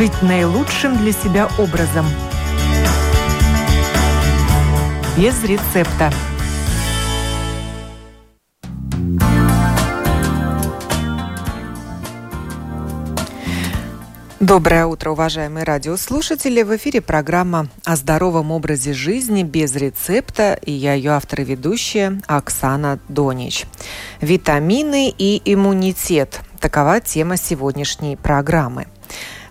жить наилучшим для себя образом. Без рецепта. Доброе утро, уважаемые радиослушатели. В эфире программа о здоровом образе жизни без рецепта. И я ее автор и ведущая Оксана Донич. Витамины и иммунитет. Такова тема сегодняшней программы –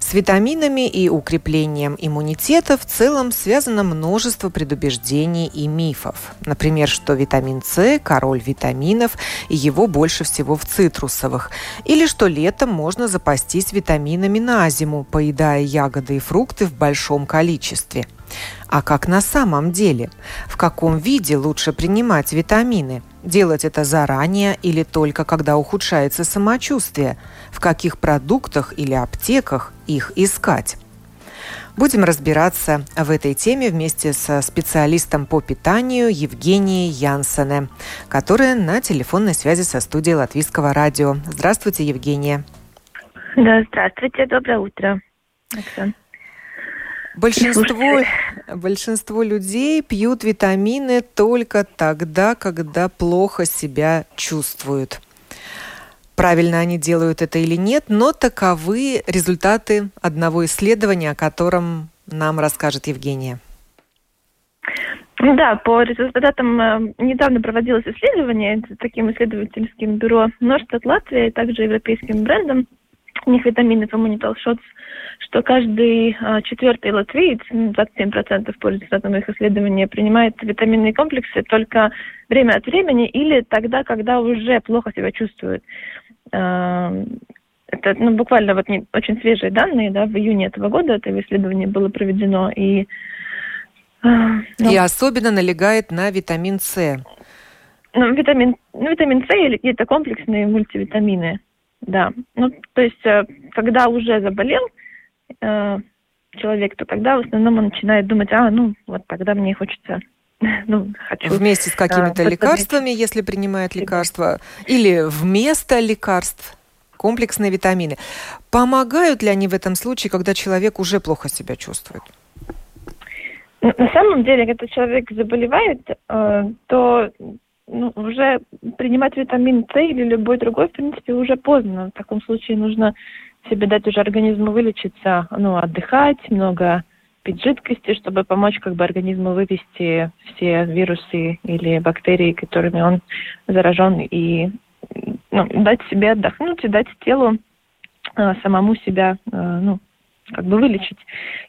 с витаминами и укреплением иммунитета в целом связано множество предубеждений и мифов. Например, что витамин С – король витаминов, и его больше всего в цитрусовых. Или что летом можно запастись витаминами на зиму, поедая ягоды и фрукты в большом количестве – а как на самом деле? В каком виде лучше принимать витамины? Делать это заранее или только когда ухудшается самочувствие? В каких продуктах или аптеках их искать? Будем разбираться в этой теме вместе со специалистом по питанию Евгенией Янсене, которая на телефонной связи со студией Латвийского радио. Здравствуйте, Евгения. Да, здравствуйте, доброе утро. Оксана. Большинство, большинство людей пьют витамины только тогда, когда плохо себя чувствуют. Правильно они делают это или нет, но таковы результаты одного исследования, о котором нам расскажет Евгения. Да, по результатам э, недавно проводилось исследование таким исследовательским бюро Норстед Латвия и также европейским брендом. У них витамины Shots что каждый а, четвертый латвиец, 27% по результатам их исследования, принимает витаминные комплексы только время от времени или тогда, когда уже плохо себя чувствует. А, это ну, буквально вот не, очень свежие данные, да, в июне этого года это исследование было проведено. И, а, ну, и особенно налегает на витамин С. Ну, витамин, ну, витамин С или какие-то комплексные мультивитамины. Да. Ну, то есть, э, когда уже заболел, э, человек, то тогда в основном он начинает думать, а, ну, вот тогда мне хочется ну, хочу. Вместе с какими-то э, лекарствами, если принимает лекарства, или вместо лекарств комплексные витамины. Помогают ли они в этом случае, когда человек уже плохо себя чувствует? На самом деле, когда человек заболевает, э, то ну, уже принимать витамин С или любой другой, в принципе, уже поздно. В таком случае нужно себе дать уже организму вылечиться, ну, отдыхать, много пить жидкости, чтобы помочь как бы организму вывести все вирусы или бактерии, которыми он заражен, и ну, дать себе отдохнуть и дать телу э, самому себя, э, ну, как бы вылечить.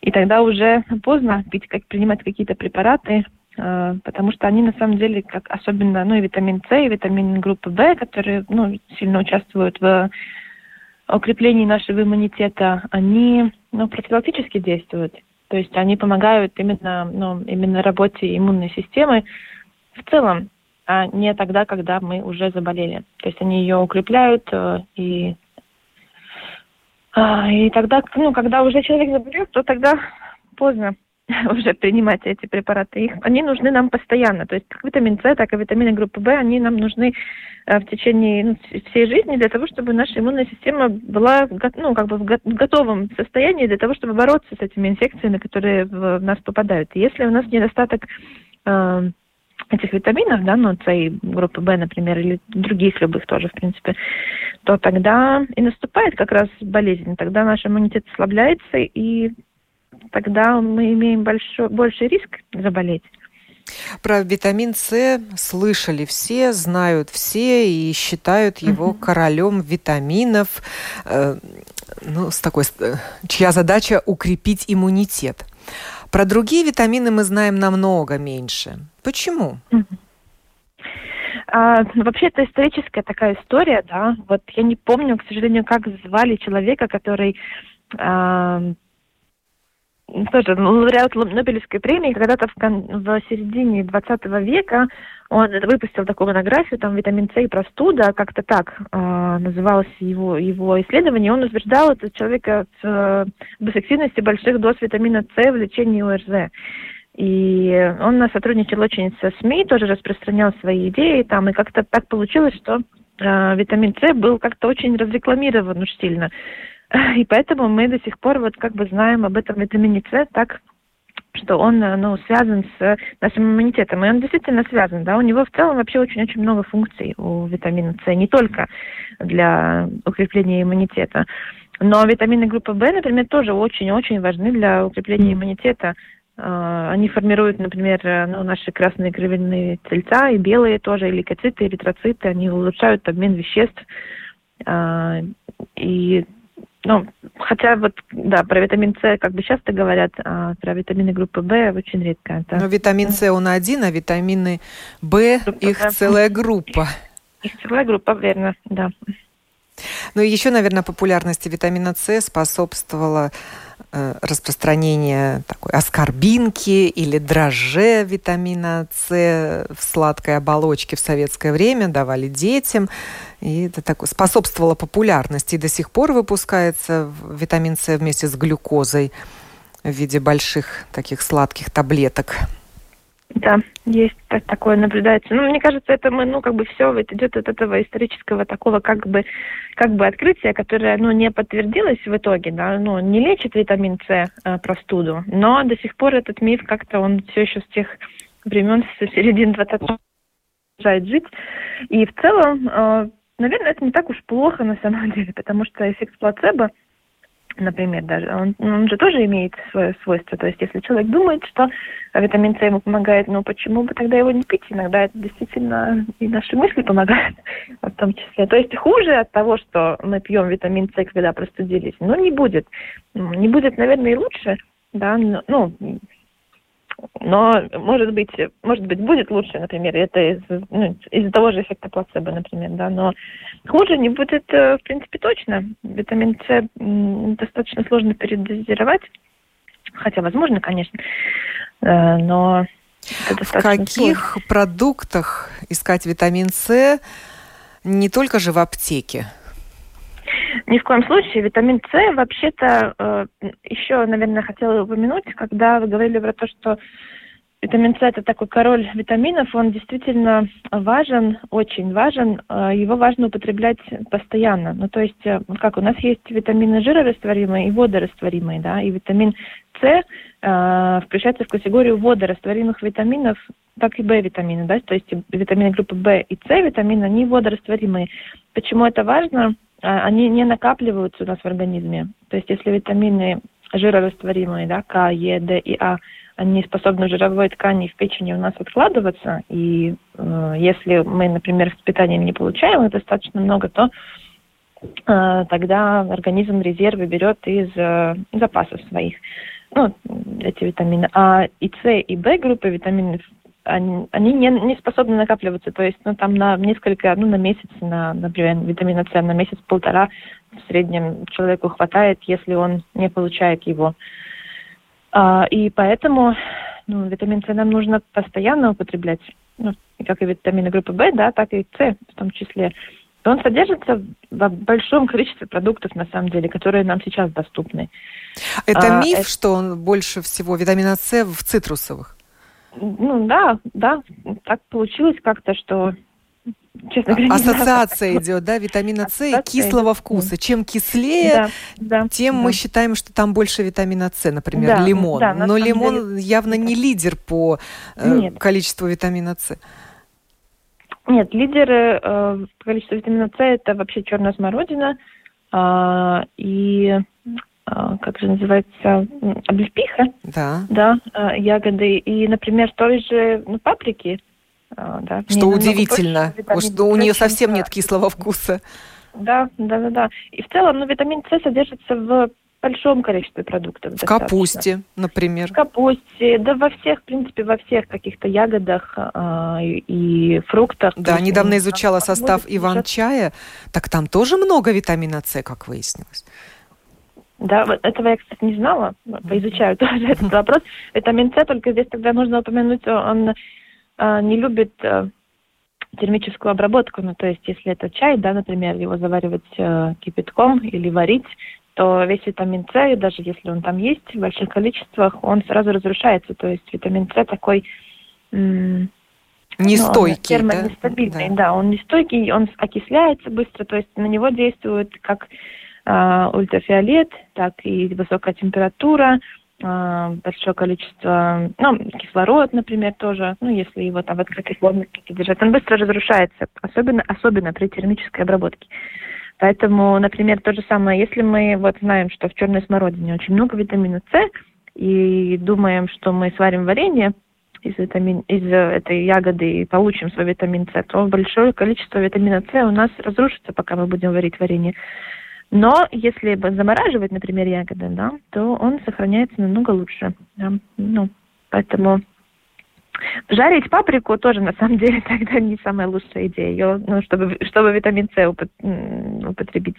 И тогда уже поздно пить, как принимать какие-то препараты, э, потому что они на самом деле, как особенно, ну, и витамин С, и витамин группы В, которые, ну, сильно участвуют в укреплении нашего иммунитета, они ну, профилактически действуют. То есть они помогают именно, ну, именно работе иммунной системы в целом, а не тогда, когда мы уже заболели. То есть они ее укрепляют э, и а, и тогда, ну, когда уже человек заболел, то тогда поздно уже принимать эти препараты. Их, они нужны нам постоянно. То есть как витамин С, так и витамины группы В, они нам нужны э, в течение ну, всей жизни для того, чтобы наша иммунная система была ну, как бы в готовом состоянии для того, чтобы бороться с этими инфекциями, которые в нас попадают. И если у нас недостаток э, этих витаминов, да, ну, С и группы В, например, или других любых тоже, в принципе, то тогда и наступает как раз болезнь. Тогда наш иммунитет ослабляется, и тогда мы имеем большой, больший риск заболеть. Про витамин С слышали все, знают все и считают его королем витаминов, э, ну, с такой, э, чья задача укрепить иммунитет. Про другие витамины мы знаем намного меньше. Почему? А, ну, вообще, это историческая такая история, да. Вот я не помню, к сожалению, как звали человека, который а, тоже лауреат Нобелевской премии, когда-то в, в середине 20 века он выпустил такую монографию, там «Витамин С и простуда», как-то так э, называлось его, его исследование. Он утверждал это человека в, в эффективности больших доз витамина С в лечении ОРЗ. И он сотрудничал очень со СМИ, тоже распространял свои идеи там, и как-то так получилось, что э, витамин С был как-то очень разрекламирован уж сильно. И поэтому мы до сих пор вот как бы знаем об этом витамине С так, что он ну, связан с нашим иммунитетом. И он действительно связан, да, у него в целом вообще очень-очень много функций у витамина С, не только для укрепления иммунитета. Но витамины группы В, например, тоже очень-очень важны для укрепления иммунитета. А, они формируют, например, ну, наши красные кровяные тельца, и белые тоже, и лейкоциты, эритроциты. Они улучшают обмен веществ. И ну, хотя вот, да, про витамин С как бы часто говорят, а про витамины группы В очень редко. Это... Но витамин С он один, а витамины В их целая группа. Их целая группа, верно, да. Ну и еще, наверное, популярности витамина С способствовала распространение такой аскорбинки или дрожже витамина С в сладкой оболочке в советское время, давали детям. И это так, способствовало популярности. И до сих пор выпускается витамин С вместе с глюкозой в виде больших таких сладких таблеток. Да, есть такое наблюдается. Ну, мне кажется, это мы, ну, как бы все вот идет от этого исторического такого как бы, как бы открытия, которое, ну, не подтвердилось в итоге, да, ну, не лечит витамин С э, простуду, но до сих пор этот миф как-то он все еще с тех времен, с середины 20 продолжает жить. И в целом, э, наверное, это не так уж плохо на самом деле, потому что эффект плацебо например, даже, он, он же тоже имеет свое свойство. То есть, если человек думает, что витамин С ему помогает, ну почему бы тогда его не пить? Иногда это действительно и наши мысли помогают в том числе. То есть, хуже от того, что мы пьем витамин С, когда простудились, но не будет. Не будет, наверное, и лучше, да, но, ну, но, может быть, может быть, будет лучше, например, это из, ну, из-за того же эффекта плацебо, например, да, но хуже не будет, э, в принципе, точно. Витамин С достаточно сложно передозировать, хотя, возможно, конечно, э, но в каких сложно. продуктах искать витамин С не только же в аптеке? Ни в коем случае. Витамин С вообще-то э, еще, наверное, хотела упомянуть, когда вы говорили про то, что витамин С это такой король витаминов, он действительно важен, очень важен. Э, его важно употреблять постоянно. Ну, то есть, э, как у нас есть витамины жирорастворимые и водорастворимые, да, и витамин С э, включается в категорию водорастворимых витаминов, так и В-витамины, да, то есть витамины группы В и С витамины, они водорастворимые. Почему это важно? А, они не накапливаются у нас в организме. То есть если витамины жирорастворимые, да, К, Е, Д и А, они способны в жировой ткани в печени у нас откладываться, и э, если мы, например, с питанием не получаем их достаточно много, то э, тогда организм резервы берет из э, запасов своих, ну, эти витамины. А и С, и В группы витаминов они, они не, не способны накапливаться. То есть, ну, там на несколько, ну, на месяц, на, например, витамина С на месяц-полтора в среднем человеку хватает, если он не получает его. А, и поэтому ну, витамин С нам нужно постоянно употреблять, ну, как и витамины группы В, да, так и С в том числе. Он содержится в большом количестве продуктов, на самом деле, которые нам сейчас доступны. Это а, миф, это... что он больше всего витамина С в цитрусовых? Ну да, да, так получилось как-то, что честно говоря, Ассоциация идет, да, витамина С и кислого вкуса. Чем кислее, да, да, тем да. мы считаем, что там больше витамина С, например, да, лимон. Да, Но лимон деле... явно не лидер по э, количеству витамина С. Нет, лидеры э, по количеству витамина С это вообще черная смородина э, и а, как же называется, облепиха. Да. Да, а, ягоды. И, например, той же ну, паприки. А, да, что удивительно, что у нее совсем нет кислого вкуса. Да, да, да, да. И в целом, ну, витамин С содержится в большом количестве продуктов. В капусте, например. В капусте, да во всех, в принципе, во всех каких-то ягодах э, и фруктах. Да, недавно изучала состав иван-чая, так там тоже много витамина С, как выяснилось. Да, вот этого я, кстати, не знала. Поизучаю тоже этот вопрос. Витамин С, только здесь тогда нужно упомянуть, он а, не любит а, термическую обработку. Ну, то есть, если это чай, да, например, его заваривать а, кипятком или варить, то весь витамин С, даже если он там есть в больших количествах, он сразу разрушается. То есть витамин С такой... Нестойкий, ну, да? нестабильный, да. да, он нестойкий, он окисляется быстро, то есть на него действует как э, ультрафиолет, так и высокая температура, э, большое количество, ну, кислород, например, тоже, ну, если его там в открытой комнате держать, он быстро разрушается, особенно, особенно при термической обработке. Поэтому, например, то же самое, если мы вот знаем, что в черной смородине очень много витамина С, и думаем, что мы сварим варенье из, витамин, из этой ягоды и получим свой витамин С, то большое количество витамина С у нас разрушится, пока мы будем варить варенье. Но если замораживать, например, ягоды, да, то он сохраняется намного лучше. Да. Ну, поэтому Жарить паприку тоже, на самом деле, тогда не самая лучшая идея, ее, ну, чтобы, чтобы витамин С употребить.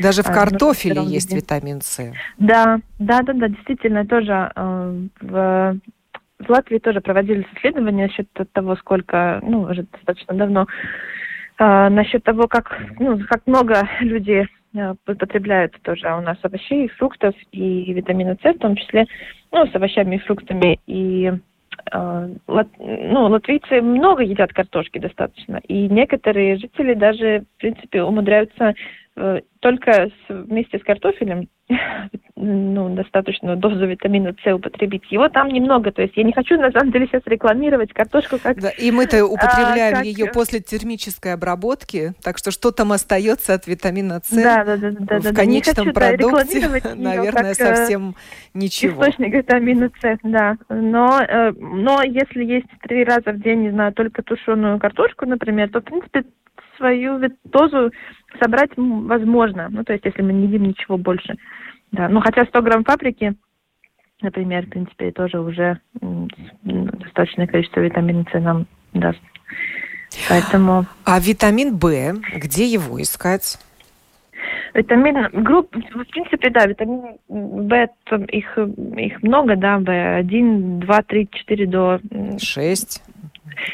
Даже в а, картофеле есть виде. витамин С. Да, да, да, да, действительно, тоже э, в, в Латвии тоже проводились исследования насчет того, сколько, ну, уже достаточно давно, э, насчет того, как, ну, как много людей э, потребляют тоже у нас овощей, фруктов и витамина С, в том числе, ну, с овощами и фруктами. И а, ну, латвийцы много едят картошки достаточно, и некоторые жители даже, в принципе, умудряются Э, только с, вместе с картофелем ну, достаточную дозу витамина С употребить. Его там немного, то есть я не хочу на самом деле сейчас рекламировать картошку как... Да, и мы-то а, употребляем а, как... ее после термической обработки, так что что там остается от витамина С да, да, да, да, в да, конечном да, продукте, наверное, как, э, совсем ничего. Источник витамина С, да. Но, э, но если есть три раза в день, не знаю, только тушеную картошку, например, то, в принципе, свою дозу собрать возможно. Ну, то есть, если мы не едим ничего больше. Да. Ну, хотя 100 грамм паприки, например, в принципе, тоже уже достаточное количество витамина С нам даст. Поэтому... А витамин В, где его искать? Витамин групп, в принципе, да, витамин В, их, их много, да, В1, 2, 3, 4 до... 6.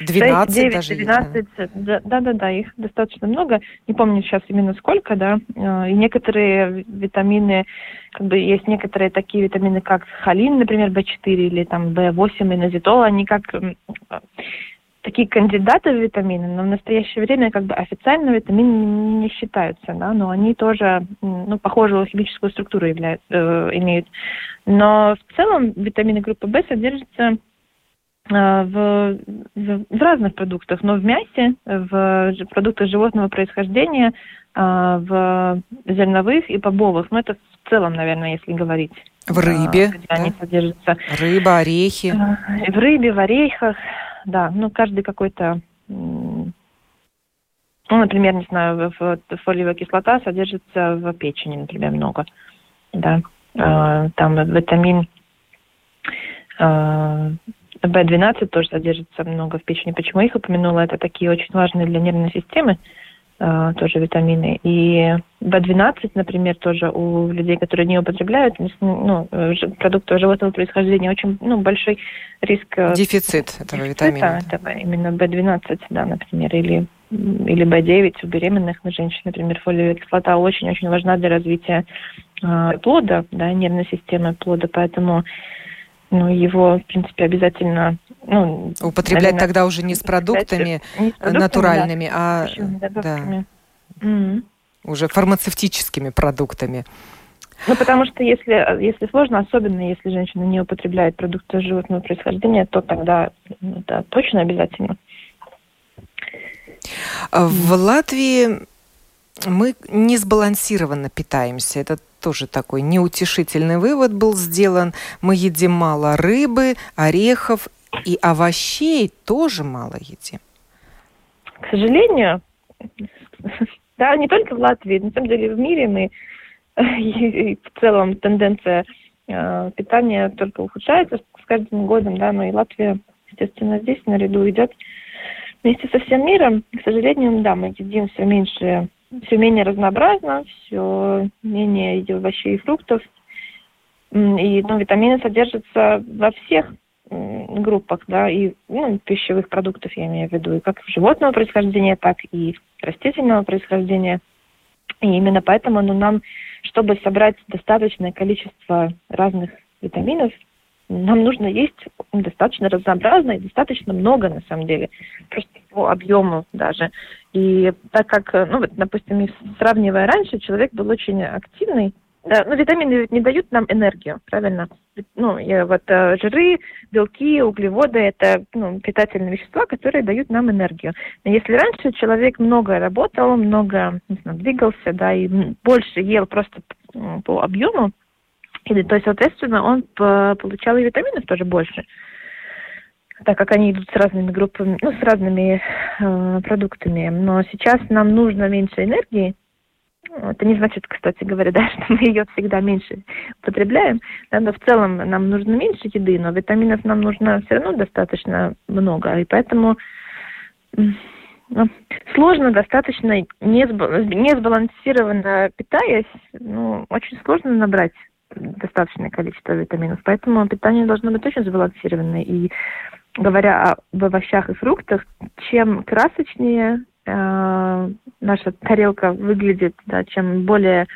12 6, 9, даже 12, да, да, да, да, их достаточно много. Не помню сейчас именно сколько, да. Э, и некоторые витамины, как бы есть некоторые такие витамины, как холин, например, В4 или там В8 и назитол, они как такие кандидаты в витамины, но в настоящее время как бы официально витамины не считаются, да, но они тоже, ну, похожую химическую структуру являют, э, имеют. Но в целом витамины группы В содержатся Э, в, в, в разных продуктах, но в мясе, в продуктах животного происхождения, э, в зерновых и бобовых. Ну, это в целом, наверное, если говорить. В рыбе, где да? они содержатся. Рыба, орехи. Э, в рыбе, в орехах, да. Ну, каждый какой-то... Ну, например, не знаю, фолиевая кислота содержится в печени, например, много. Да. Там витамин B12 тоже содержится много в печени. Почему их упомянула? Это такие очень важные для нервной системы э, тоже витамины. И B12, например, тоже у людей, которые не употребляют ну, продукты животного происхождения, очень ну, большой риск... Э, Дефицит этого витамина. Этого, именно B12, да, например, или или B9 у беременных женщин, например, фолиевая кислота очень-очень важна для развития э, плода, да, нервной системы плода, поэтому ну, его, в принципе, обязательно... Ну, Употреблять наверное, тогда уже не с продуктами, не с продуктами натуральными, да, а да, mm уже фармацевтическими продуктами. Ну, потому что если, если сложно, особенно если женщина не употребляет продукты животного происхождения, то тогда ну, да, точно обязательно. В Латвии мы не сбалансированно питаемся. Это тоже такой неутешительный вывод был сделан. Мы едим мало рыбы, орехов и овощей тоже мало едим. К сожалению, да, не только в Латвии, на самом деле в мире мы и в целом тенденция э, питания только ухудшается с каждым годом, да, но и Латвия, естественно, здесь наряду идет вместе со всем миром. К сожалению, да, мы едим все меньше все менее разнообразно, все менее едим овощей и фруктов. И ну, витамины содержатся во всех группах, да, и ну, пищевых продуктов, я имею в виду, и как животного происхождения, так и растительного происхождения. И именно поэтому ну, нам, чтобы собрать достаточное количество разных витаминов, нам нужно есть достаточно разнообразно и достаточно много, на самом деле. Просто по объему даже. И так как, ну вот, допустим, сравнивая раньше, человек был очень активный, да, ну, витамины ведь не дают нам энергию, правильно? Ну, я, вот э, жиры, белки, углеводы – это ну, питательные вещества, которые дают нам энергию. Но если раньше человек много работал, много не знаю, двигался, да, и больше ел просто по объему, то есть, соответственно, он получал и витаминов тоже больше так как они идут с разными группами, ну, с разными э, продуктами. Но сейчас нам нужно меньше энергии, это не значит, кстати говоря, да, что мы ее всегда меньше потребляем. Да, но в целом нам нужно меньше еды, но витаминов нам нужно все равно достаточно много. И поэтому ну, сложно достаточно, не, сбалансированно питаясь, ну, очень сложно набрать достаточное количество витаминов. Поэтому питание должно быть очень сбалансированное. И говоря об овощах и фруктах, чем красочнее э, наша тарелка выглядит, да, чем более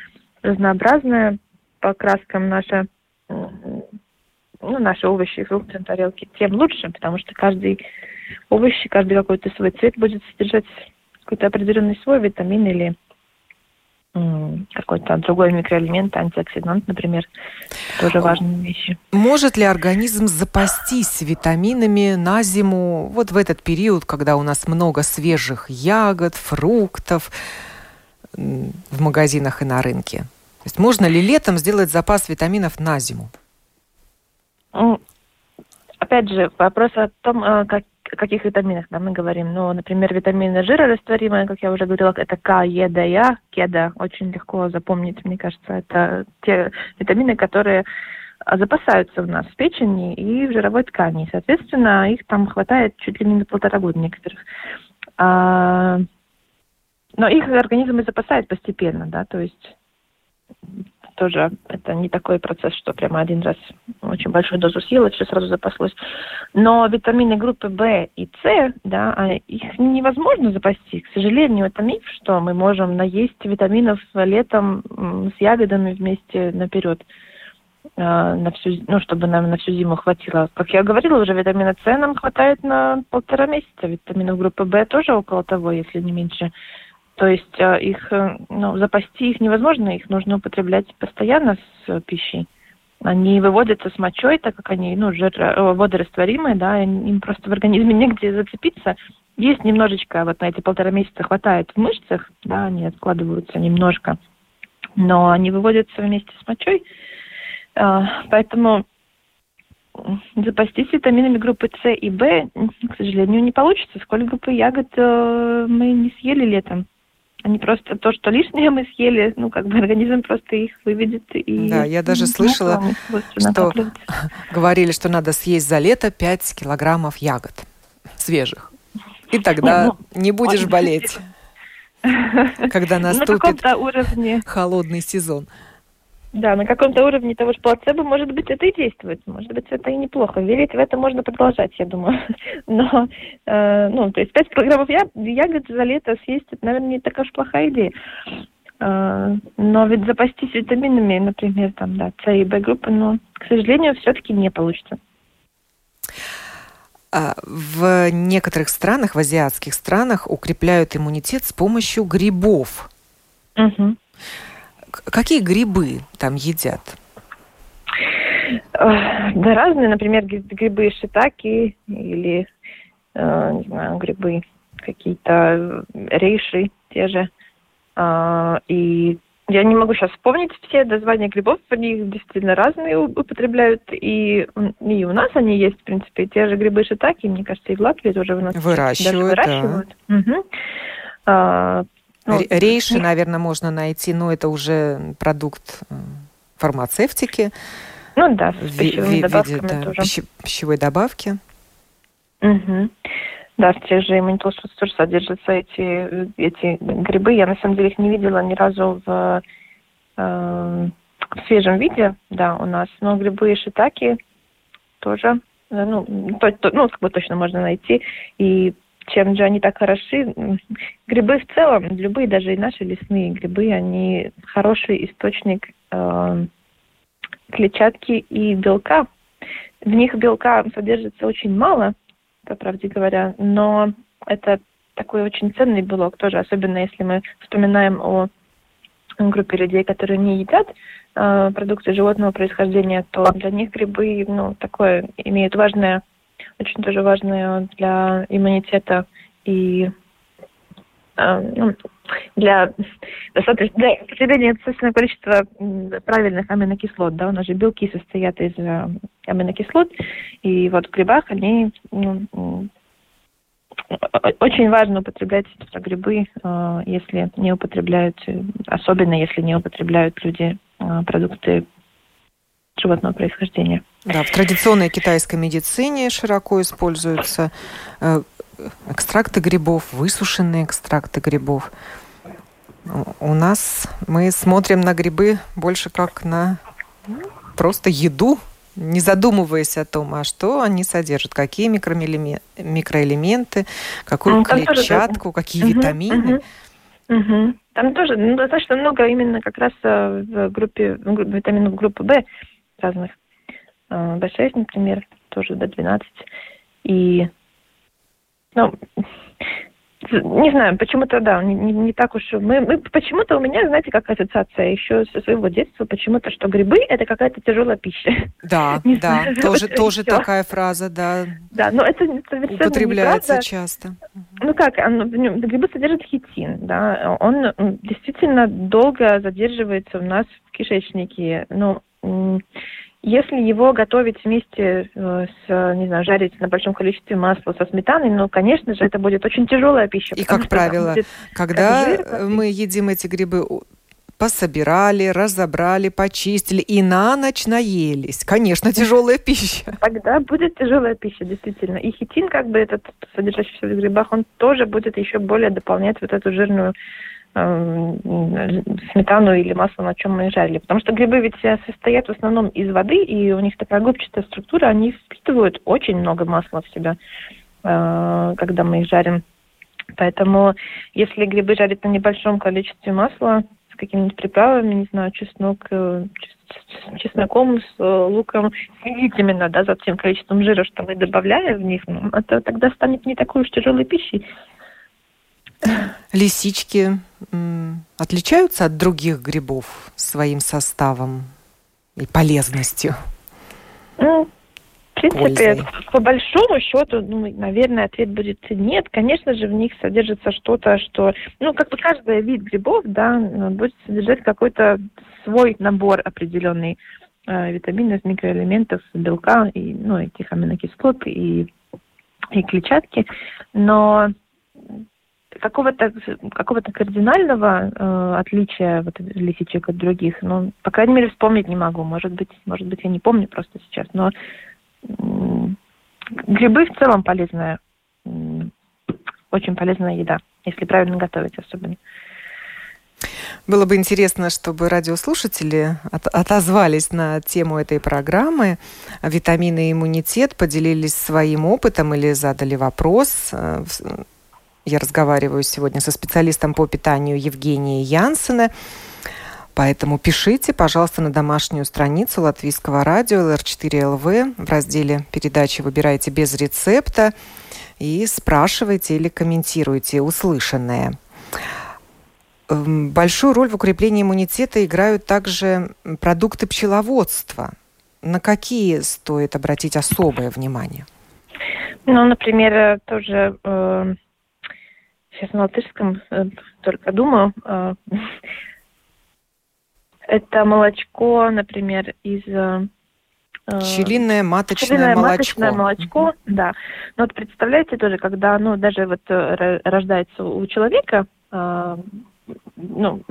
разнообразная по краскам наша, ну, наши овощи и фрукты на тарелке, тем лучше, потому что каждый овощ, каждый какой-то свой цвет будет содержать какой-то определенный свой витамин или какой-то другой микроэлемент, антиоксидант, например, тоже важные вещи. Может ли организм запастись витаминами на зиму, вот в этот период, когда у нас много свежих ягод, фруктов в магазинах и на рынке? То есть можно ли летом сделать запас витаминов на зиму? Опять же, вопрос о том, э, как, каких витаминах да, мы говорим. Ну, например, витамины жирорастворимые, как я уже говорила, это К, Е, Д, Я, кеда. Очень легко запомнить, мне кажется. Это те витамины, которые запасаются у нас в печени и в жировой ткани. Соответственно, их там хватает чуть ли не на полтора года некоторых. А, но их организм и запасает постепенно, да, то есть тоже это не такой процесс, что прямо один раз очень большую дозу съел, и все сразу запаслось. Но витамины группы В и С, да, а их невозможно запасти. К сожалению, это миф, что мы можем наесть витаминов летом с ягодами вместе наперед а, на всю, ну, чтобы нам на всю зиму хватило. Как я говорила, уже витамина С нам хватает на полтора месяца. Витаминов группы В тоже около того, если не меньше. То есть э, их, э, ну, запасти их невозможно, их нужно употреблять постоянно с э, пищей. Они выводятся с мочой, так как они, ну, жир, водорастворимые, да, им просто в организме негде зацепиться. Есть немножечко, вот на эти полтора месяца хватает в мышцах, да, они откладываются немножко, но они выводятся вместе с мочой, поэтому запастись витаминами группы С и В, к сожалению, не получится. Сколько бы ягод мы не съели летом. Они просто то, что лишнее мы съели, ну, как бы организм просто их выведет. И, да, я даже слышала, что говорили, что надо съесть за лето 5 килограммов ягод свежих. И тогда ну, не будешь болеть, когда наступит холодный сезон. Да, на каком-то уровне того же плацебо, может быть, это и действует. Может быть, это и неплохо. Верить в это можно продолжать, я думаю. Но, э, ну, то есть 5 килограммов я, ягод за лето съесть, это, наверное, не такая уж плохая идея. Э, но ведь запастись витаминами, например, там, да, С и Б группы, ну, к сожалению, все-таки не получится. А, в некоторых странах, в азиатских странах, укрепляют иммунитет с помощью грибов. Угу. Какие грибы там едят? Да разные, например, грибы шитаки или, э, не знаю, грибы какие-то рейши те же. А, и я не могу сейчас вспомнить все названия грибов, они действительно разные употребляют, и, и у нас они есть, в принципе, те же грибы шитаки, мне кажется, и в Латвии тоже у нас выращивают. Даже выращивают. Да. Угу. А, ну, Рейши, наверное, можно найти, но это уже продукт э, фармацевтики. Ну да, с пищевыми добавками виде, да, тоже. Пищи, пищевой добавки. Угу. Да, в тех же иммунитолшутс тоже содержатся эти, эти грибы. Я на самом деле их не видела ни разу в, э, в свежем виде, да, у нас. Но грибы и шитаки тоже, э, ну, то, то, ну, как бы точно можно найти. И чем же они так хороши. Грибы в целом, любые, даже и наши лесные грибы, они хороший источник э, клетчатки и белка. В них белка содержится очень мало, по правде говоря, но это такой очень ценный белок тоже, особенно если мы вспоминаем о группе людей, которые не едят э, продукты животного происхождения, то для них грибы, ну, такое имеют важное, очень тоже важное для иммунитета и э, ну, для для употребления достаточного количества правильных аминокислот, да, у нас же белки состоят из э, аминокислот, и вот в грибах они ну, очень важно употреблять грибы, э, если не употребляют, особенно если не употребляют люди э, продукты животного происхождения. Да, в традиционной китайской медицине широко используются э, экстракты грибов, высушенные экстракты грибов. У нас мы смотрим на грибы больше как на просто еду, не задумываясь о том, а что они содержат, какие микроэлементы, какую ну, клетчатку, какие угу, витамины. Угу, угу. Там тоже ну, достаточно много именно как раз э, в группе витаминов группы В разных. B6, э, например, тоже B12. И ну, не знаю, почему-то, да, не, не, не так уж... Мы, мы, почему-то у меня, знаете, как ассоциация еще со своего детства, почему-то, что грибы – это какая-то тяжелая пища. Да, не да, знаю, тоже, тоже такая фраза, да. Да, но это совершенно Употребляется неправда. часто. Ну как, оно, грибы содержат хитин, да, он действительно долго задерживается у нас в кишечнике, но если его готовить вместе э, с, не знаю, жарить на большом количестве масла со сметаной, ну, конечно же, это будет очень тяжелая пища. И, как правило, когда жир, мы едим эти грибы, пособирали, разобрали, почистили и на ночь наелись. Конечно, тяжелая пища. Тогда будет тяжелая пища, действительно. И хитин, как бы этот, содержащийся в грибах, он тоже будет еще более дополнять вот эту жирную сметану или масло, на чем мы жарили. Потому что грибы ведь состоят в основном из воды, и у них такая губчатая структура, они впитывают очень много масла в себя, э, когда мы их жарим. Поэтому если грибы жарить на небольшом количестве масла, с какими-нибудь приправами, не знаю, чеснок, э, чесноком, с луком, следить именно, да, за тем количеством жира, что мы добавляем в них, ну, это тогда станет не такой уж тяжелой пищей. Лисички отличаются от других грибов своим составом и полезностью? Ну, в принципе, Пользой. по большому счету, ну, наверное, ответ будет нет. Конечно же, в них содержится что-то, что, ну, как бы каждый вид грибов, да, будет содержать какой-то свой набор определенный э, витаминов, микроэлементов, белка и, ну, этих аминокислот и, и клетчатки. Но какого-то какого-то кардинального э, отличия вот лисичек от других, ну, по крайней мере, вспомнить не могу. Может быть, может быть, я не помню просто сейчас, но э, грибы в целом полезная, э, очень полезная еда, если правильно готовить особенно. Было бы интересно, чтобы радиослушатели от, отозвались на тему этой программы «Витамины и иммунитет», поделились своим опытом или задали вопрос э, я разговариваю сегодня со специалистом по питанию Евгенией Янсена. Поэтому пишите, пожалуйста, на домашнюю страницу Латвийского радио LR4LV в разделе передачи «Выбирайте без рецепта» и спрашивайте или комментируйте услышанное. Эм, большую роль в укреплении иммунитета играют также продукты пчеловодства. На какие стоит обратить особое внимание? Ну, например, тоже э, сейчас на латышском э, только думаю. Э, это молочко, например, из... Э, Пчелиное маточное Пчелиное молочко. маточное молочко, mm-hmm. да. Но вот представляете тоже, когда оно даже вот рождается у человека, ну,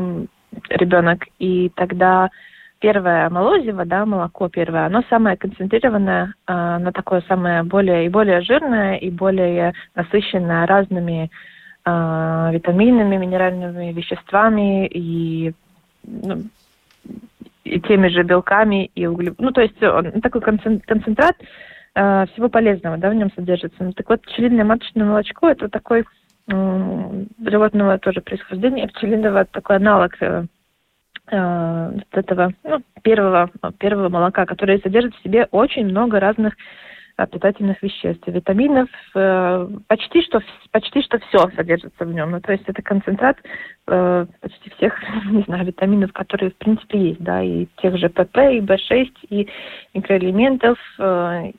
ребенок, и тогда первое молозиво, да, молоко первое, оно самое концентрированное, оно такое самое более и более жирное, и более насыщенное разными э, витаминами, минеральными веществами и, ну, и теми же белками и углеводами. Ну, то есть он такой концентрат э, всего полезного, да, в нем содержится. Ну, так вот, пчелиное маточное молочко – это такой э, животного тоже происхождения, пчелиного такой аналог э, э, этого ну, первого, первого молока, который содержит в себе очень много разных питательных веществ, витаминов, э, почти что почти что все содержится в нем. Ну, то есть это концентрат э, почти всех, не знаю, витаминов, которые в принципе есть, да, и тех же ПП, и В6, и микроэлементов, э,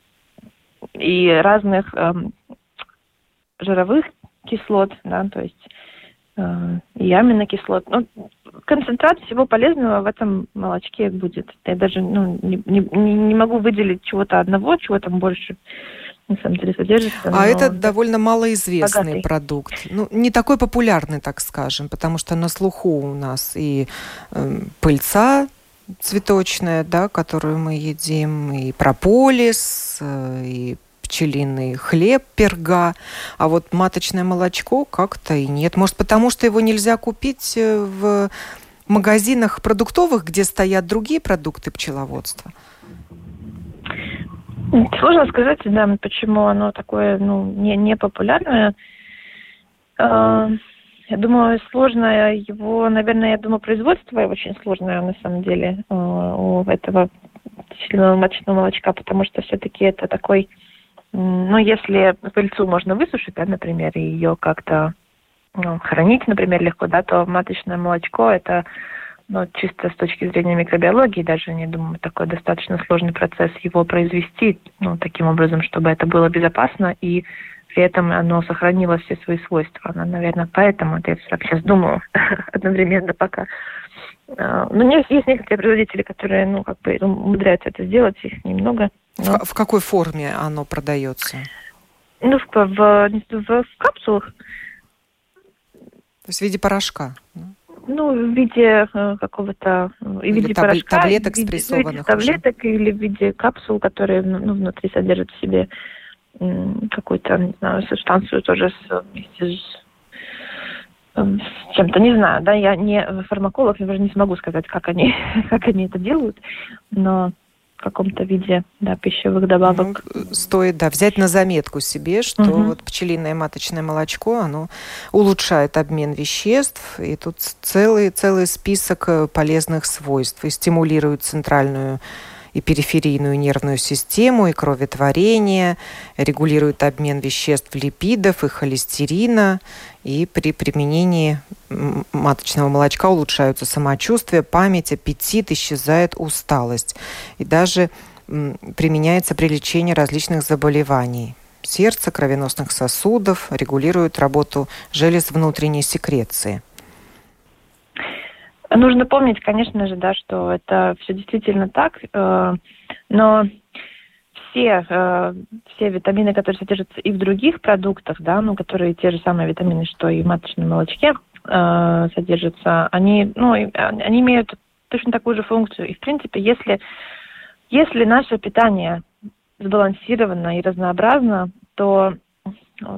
и разных э, жировых кислот, да, то есть э, и аминокислот. Ну, концентрат всего полезного в этом молочке будет. Я даже ну, не, не, не могу выделить чего-то одного, чего там больше на самом деле содержится. А это довольно малоизвестный богатый. продукт. Ну, не такой популярный, так скажем, потому что на слуху у нас и э, пыльца цветочная, да, которую мы едим, и прополис, э, и пчелиный хлеб, перга, а вот маточное молочко как-то и нет. Может, потому что его нельзя купить э, в магазинах продуктовых, где стоят другие продукты пчеловодства? Сложно сказать, да, почему оно такое, ну, не, не популярное. А, я думаю, сложное его, наверное, я думаю, производство очень сложное на самом деле а, у этого сильного маточного молочка, потому что все-таки это такой ну, если пыльцу можно высушить, да, например, и ее как-то ну, хранить, например, легко, да, то маточное молочко это ну, чисто с точки зрения микробиологии, даже не думаю, такой достаточно сложный процесс его произвести, ну, таким образом, чтобы это было безопасно и при этом оно сохранило все свои свойства. Оно, наверное, поэтому, это я сейчас думаю одновременно пока. А, ну, есть, есть некоторые производители, которые, ну, как бы умудряются это сделать, их немного. Но... В, в какой форме оно продается? Ну, в, в, в, в капсулах. То есть в виде порошка? Ну, в виде э, какого-то... Э, в виде таб- порошка, таблеток в виде, спрессованных в виде таблеток уже. или в виде капсул, которые ну, внутри содержат в себе какую-то, не знаю, субстанцию тоже с, вместе с с чем-то, не знаю, да, я не фармаколог, я даже не смогу сказать, как они, как они это делают, но в каком-то виде да, пищевых добавок. Ну, стоит да, взять на заметку себе, что угу. вот пчелиное маточное молочко, оно улучшает обмен веществ, и тут целый, целый список э, полезных свойств, и стимулирует центральную и периферийную нервную систему, и кроветворение, регулирует обмен веществ липидов и холестерина, и при применении маточного молочка улучшаются самочувствие, память, аппетит, исчезает усталость. И даже применяется при лечении различных заболеваний сердца, кровеносных сосудов, регулирует работу желез внутренней секреции. Нужно помнить, конечно же, да, что это все действительно так, э, но все, э, все витамины, которые содержатся и в других продуктах, да, ну, которые те же самые витамины, что и в маточном молочке э, содержатся, они, ну, они имеют точно такую же функцию. И, в принципе, если, если наше питание сбалансировано и разнообразно, то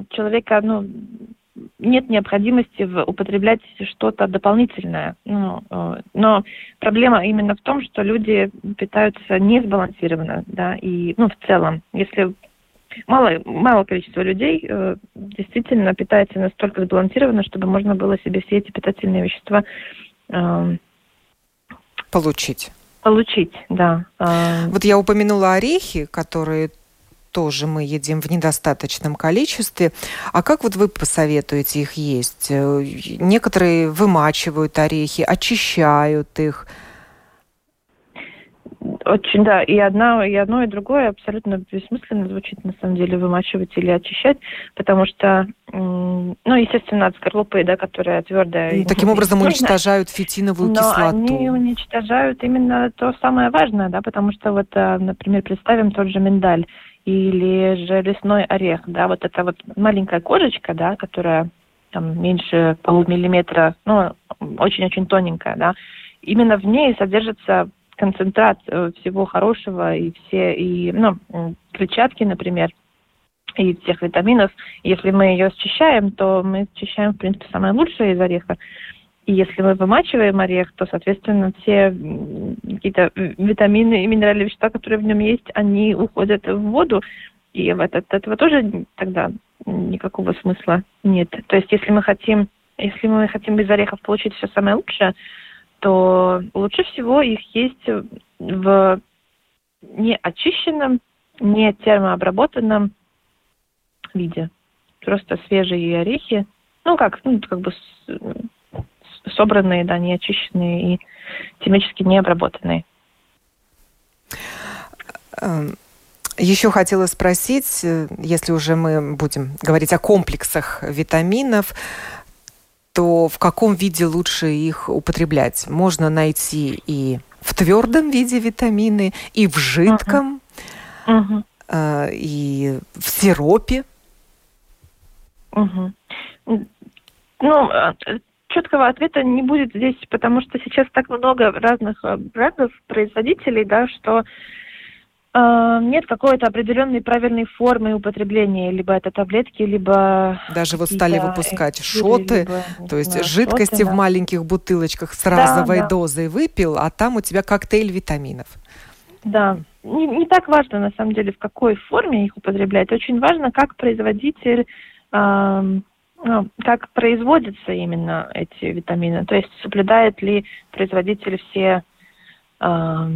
человека, ну, нет необходимости в употреблять что-то дополнительное. Ну, э, но проблема именно в том, что люди питаются несбалансированно, да, и, ну, в целом, если мало, мало количество людей э, действительно питается настолько сбалансированно, чтобы можно было себе все эти питательные вещества э, получить. Получить, да. Э, вот я упомянула орехи, которые тоже мы едим в недостаточном количестве. А как вот вы посоветуете их есть? Э, некоторые вымачивают орехи, очищают их. Очень, да, и одна, и одно, и другое абсолютно бессмысленно звучит, на самом деле, вымачивать или очищать, потому что, ну, естественно, от скорлупы, да, которая твердая. И таким образом уничтожают фитиновую но кислоту. они уничтожают именно то самое важное, да, потому что вот, э, например, представим тот же миндаль или же лесной орех, да, вот эта вот маленькая кожечка, да, которая там меньше полумиллиметра, ну, очень-очень тоненькая, да, именно в ней содержится концентрат э, всего хорошего и все, и, ну, клетчатки, например, и всех витаминов. Если мы ее счищаем, то мы счищаем, в принципе, самое лучшее из ореха. И если мы вымачиваем орех, то, соответственно, все какие-то витамины и минеральные вещества, которые в нем есть, они уходят в воду, и от, этого тоже тогда никакого смысла нет. То есть, если мы хотим, если мы хотим без орехов получить все самое лучшее, то лучше всего их есть в неочищенном не термообработанном виде. Просто свежие орехи, ну как, ну, как бы собранные, да, не очищенные и химически не обработанные. Эм, еще хотела спросить, э, если уже мы будем говорить о комплексах витаминов, то в каком виде лучше их употреблять? Можно найти и в твердом виде витамины, и в жидком, uh-huh. Uh-huh. и в сиропе. Угу. Ну, э, четкого ответа не будет здесь, потому что сейчас так много разных э, брендов, производителей, да, что э, нет какой-то определенной правильной формы употребления, либо это таблетки, либо даже вот стали выпускать шоты, либо, то есть да, жидкости шоты, в да. маленьких бутылочках с разовой да, да. дозой выпил, а там у тебя коктейль витаминов. Да, не, не так важно на самом деле в какой форме их употреблять, очень важно, как производитель э, как производятся именно эти витамины, то есть соблюдает ли производитель все, э,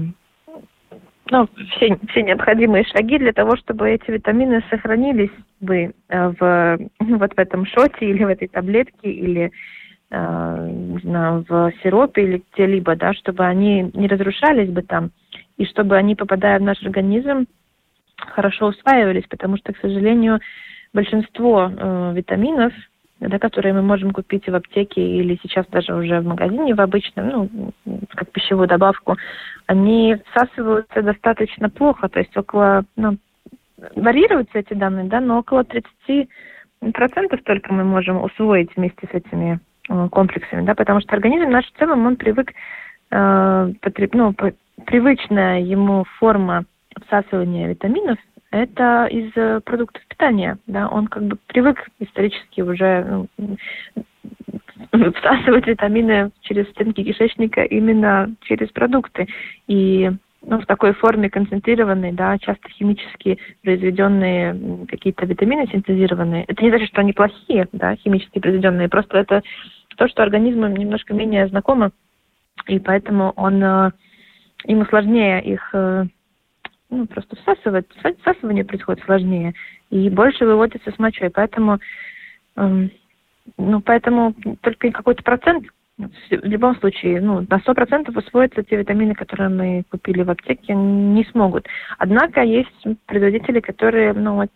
ну, все, все необходимые шаги для того, чтобы эти витамины сохранились бы э, в, вот в этом шоте или в этой таблетке или э, не знаю, в сиропе или где-либо, да, чтобы они не разрушались бы там, и чтобы они, попадая в наш организм, хорошо усваивались, потому что, к сожалению, большинство э, витаминов да, которые мы можем купить в аптеке или сейчас даже уже в магазине в обычном, ну, как пищевую добавку, они всасываются достаточно плохо, то есть около, ну, варьируются эти данные, да, но около 30 процентов только мы можем усвоить вместе с этими э, комплексами, да, потому что организм наш в целом, он привык, э, потреб, ну, привычная ему форма всасывания витаминов это из э, продуктов питания, да, он как бы привык исторически уже ну, всасывать витамины через стенки кишечника именно через продукты. И ну, в такой форме концентрированные, да, часто химически произведенные какие-то витамины синтезированные. Это не значит, что они плохие, да, химически произведенные, просто это то, что организму немножко менее знакомо, и поэтому он, э, ему сложнее их э, ну, просто всасывать, всасывание происходит сложнее, и больше выводится с мочой. Поэтому, эм, ну, поэтому только какой-то процент в любом случае, ну, на сто процентов усвоятся те витамины, которые мы купили в аптеке, не смогут. Однако есть производители, которые, ну,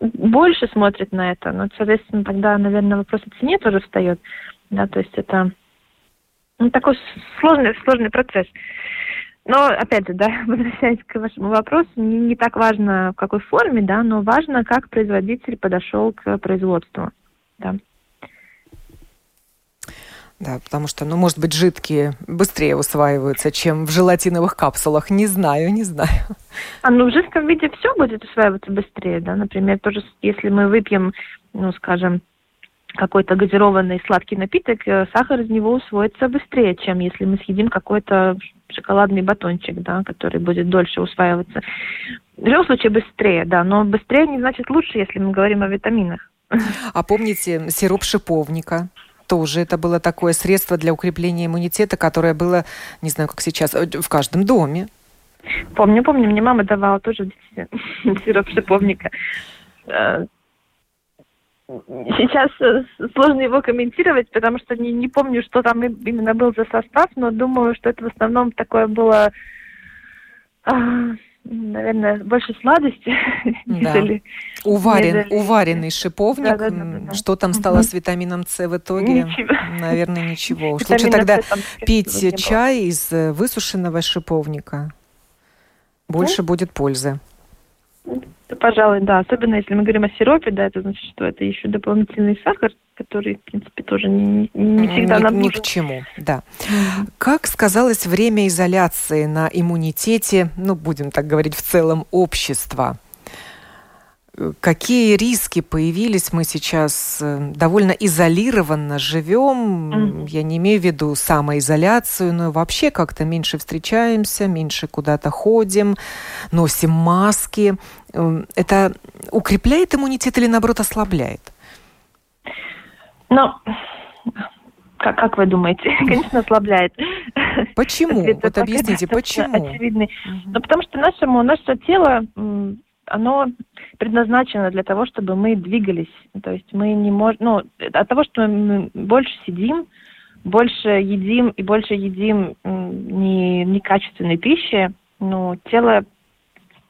больше смотрят на это. Ну, соответственно, тогда, наверное, вопрос о цене тоже встает. Да, то есть это ну, такой сложный, сложный процесс. Но, опять же, да, возвращаясь к вашему вопросу, не, не так важно в какой форме, да, но важно, как производитель подошел к производству, да. Да, потому что, ну, может быть, жидкие быстрее усваиваются, чем в желатиновых капсулах. Не знаю, не знаю. А ну в жидком виде все будет усваиваться быстрее, да. Например, тоже если мы выпьем, ну, скажем, какой-то газированный сладкий напиток, э, сахар из него усвоится быстрее, чем если мы съедим какой-то шоколадный батончик, да, который будет дольше усваиваться. В любом случае быстрее, да, но быстрее не значит лучше, если мы говорим о витаминах. А помните сироп шиповника? Тоже это было такое средство для укрепления иммунитета, которое было, не знаю, как сейчас, э, в каждом доме. Помню, помню, мне мама давала тоже сироп шиповника э, Сейчас э, сложно его комментировать, потому что не, не помню, что там именно был за состав, но думаю, что это в основном такое было, а, наверное, больше сладости, да. нежели... Уварен, нежели... Уваренный шиповник. Да, да, да, да. Что там стало угу. с витамином С в итоге? Ничего. Наверное, ничего. Уж лучше тогда пить чай из э, высушенного шиповника. Больше будет пользы. Пожалуй, да. Особенно если мы говорим о сиропе, да, это значит, что это еще дополнительный сахар, который, в принципе, тоже не, не всегда нам ни к чему, да. Как сказалось время изоляции на иммунитете, ну, будем так говорить, в целом общества? Какие риски появились. Мы сейчас э, довольно изолированно живем. Mm-hmm. Я не имею в виду самоизоляцию, но вообще как-то меньше встречаемся, меньше куда-то ходим, носим маски. Эм, это укрепляет иммунитет или наоборот ослабляет? Ну, как, как вы думаете? Конечно, ослабляет. Почему? Вот объясните, почему? Очевидный. Ну, потому что нашему, наше тело, оно предназначено для того, чтобы мы двигались. То есть мы не можем... Ну, от того, что мы больше сидим, больше едим и больше едим не, некачественной пищи, ну, тело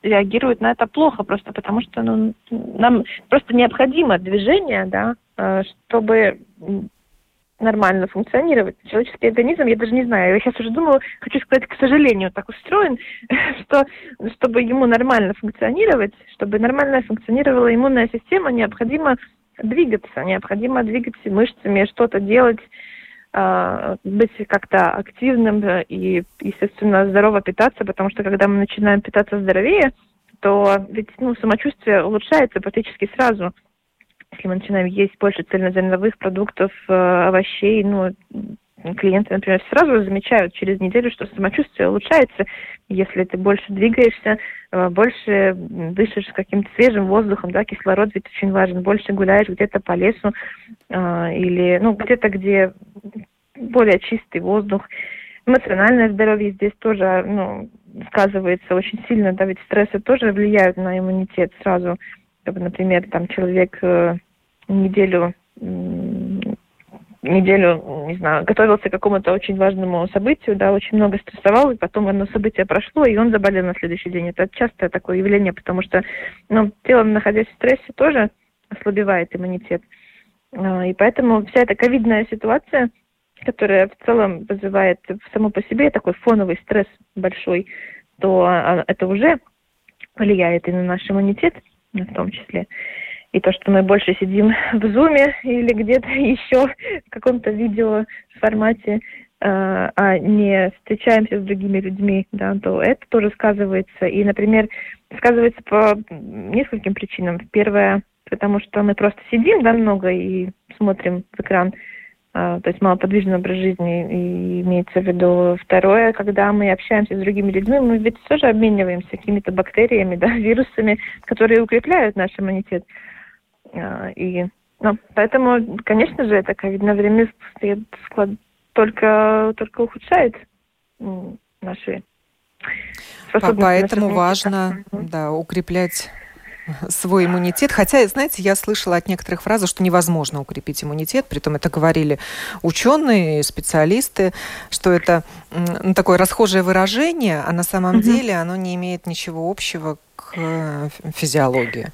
реагирует на это плохо, просто потому что ну, нам просто необходимо движение, да, э, чтобы нормально функционировать. Человеческий организм, я даже не знаю, я сейчас уже думала, хочу сказать, к сожалению, так устроен, что чтобы ему нормально функционировать, чтобы нормально функционировала иммунная система, необходимо двигаться, необходимо двигаться мышцами, что-то делать, а, быть как-то активным и, естественно, здорово питаться, потому что когда мы начинаем питаться здоровее, то ведь ну, самочувствие улучшается практически сразу. Если мы начинаем есть больше цельнозерновых продуктов, э, овощей, ну, клиенты, например, сразу замечают через неделю, что самочувствие улучшается, если ты больше двигаешься, э, больше дышишь каким-то свежим воздухом, да, кислород ведь очень важен, больше гуляешь где-то по лесу э, или, ну, где-то, где более чистый воздух. Эмоциональное здоровье здесь тоже, ну, сказывается очень сильно, да, ведь стрессы тоже влияют на иммунитет сразу. Например, там человек э, неделю неделю, не знаю, готовился к какому-то очень важному событию, да, очень много стрессовал, и потом одно событие прошло, и он заболел на следующий день. Это частое такое явление, потому что, ну, тело, находясь в стрессе, тоже ослабевает иммунитет. А, и поэтому вся эта ковидная ситуация, которая в целом вызывает само по себе такой фоновый стресс большой, то а, это уже влияет и на наш иммунитет в том числе и то, что мы больше сидим в зуме или где-то еще в каком-то видео формате, э, а не встречаемся с другими людьми, да, то это тоже сказывается. И, например, сказывается по нескольким причинам. Первое, потому что мы просто сидим, да, много и смотрим в экран, то есть малоподвижный образ жизни, и имеется в виду. Второе, когда мы общаемся с другими людьми, мы ведь тоже обмениваемся какими-то бактериями, да, вирусами, которые укрепляют наш иммунитет. А, и ну, поэтому, конечно же, это ковидное время склад только, только ухудшает наши. Поэтому важно да, укреплять свой иммунитет. Хотя, знаете, я слышала от некоторых фразы, что невозможно укрепить иммунитет. Притом это говорили ученые, специалисты, что это ну, такое расхожее выражение, а на самом угу. деле оно не имеет ничего общего к э, физиологии.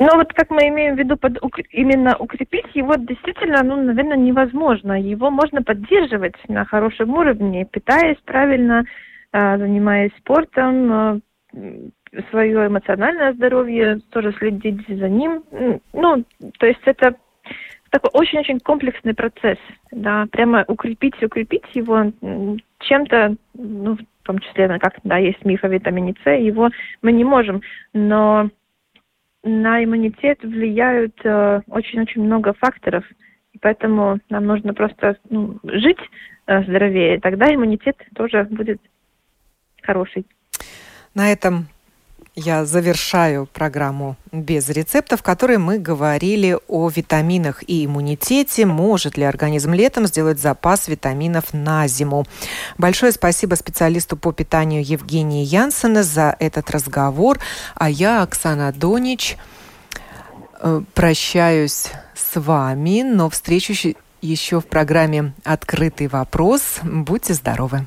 Но вот как мы имеем в виду под, именно укрепить его действительно, ну, наверное, невозможно. Его можно поддерживать на хорошем уровне, питаясь правильно, а, занимаясь спортом, а, свое эмоциональное здоровье, тоже следить за ним. Ну, то есть это такой очень-очень комплексный процесс, да, прямо укрепить, укрепить его чем-то, ну, в том числе, как, да, есть миф о витамине С, его мы не можем, но на иммунитет влияют э, очень-очень много факторов, и поэтому нам нужно просто ну, жить э, здоровее, тогда иммунитет тоже будет хороший. На этом я завершаю программу без рецептов, в которой мы говорили о витаминах и иммунитете. Может ли организм летом сделать запас витаминов на зиму? Большое спасибо специалисту по питанию Евгении Янсена за этот разговор. А я, Оксана Донич, э, прощаюсь с вами, но встречусь еще в программе «Открытый вопрос». Будьте здоровы!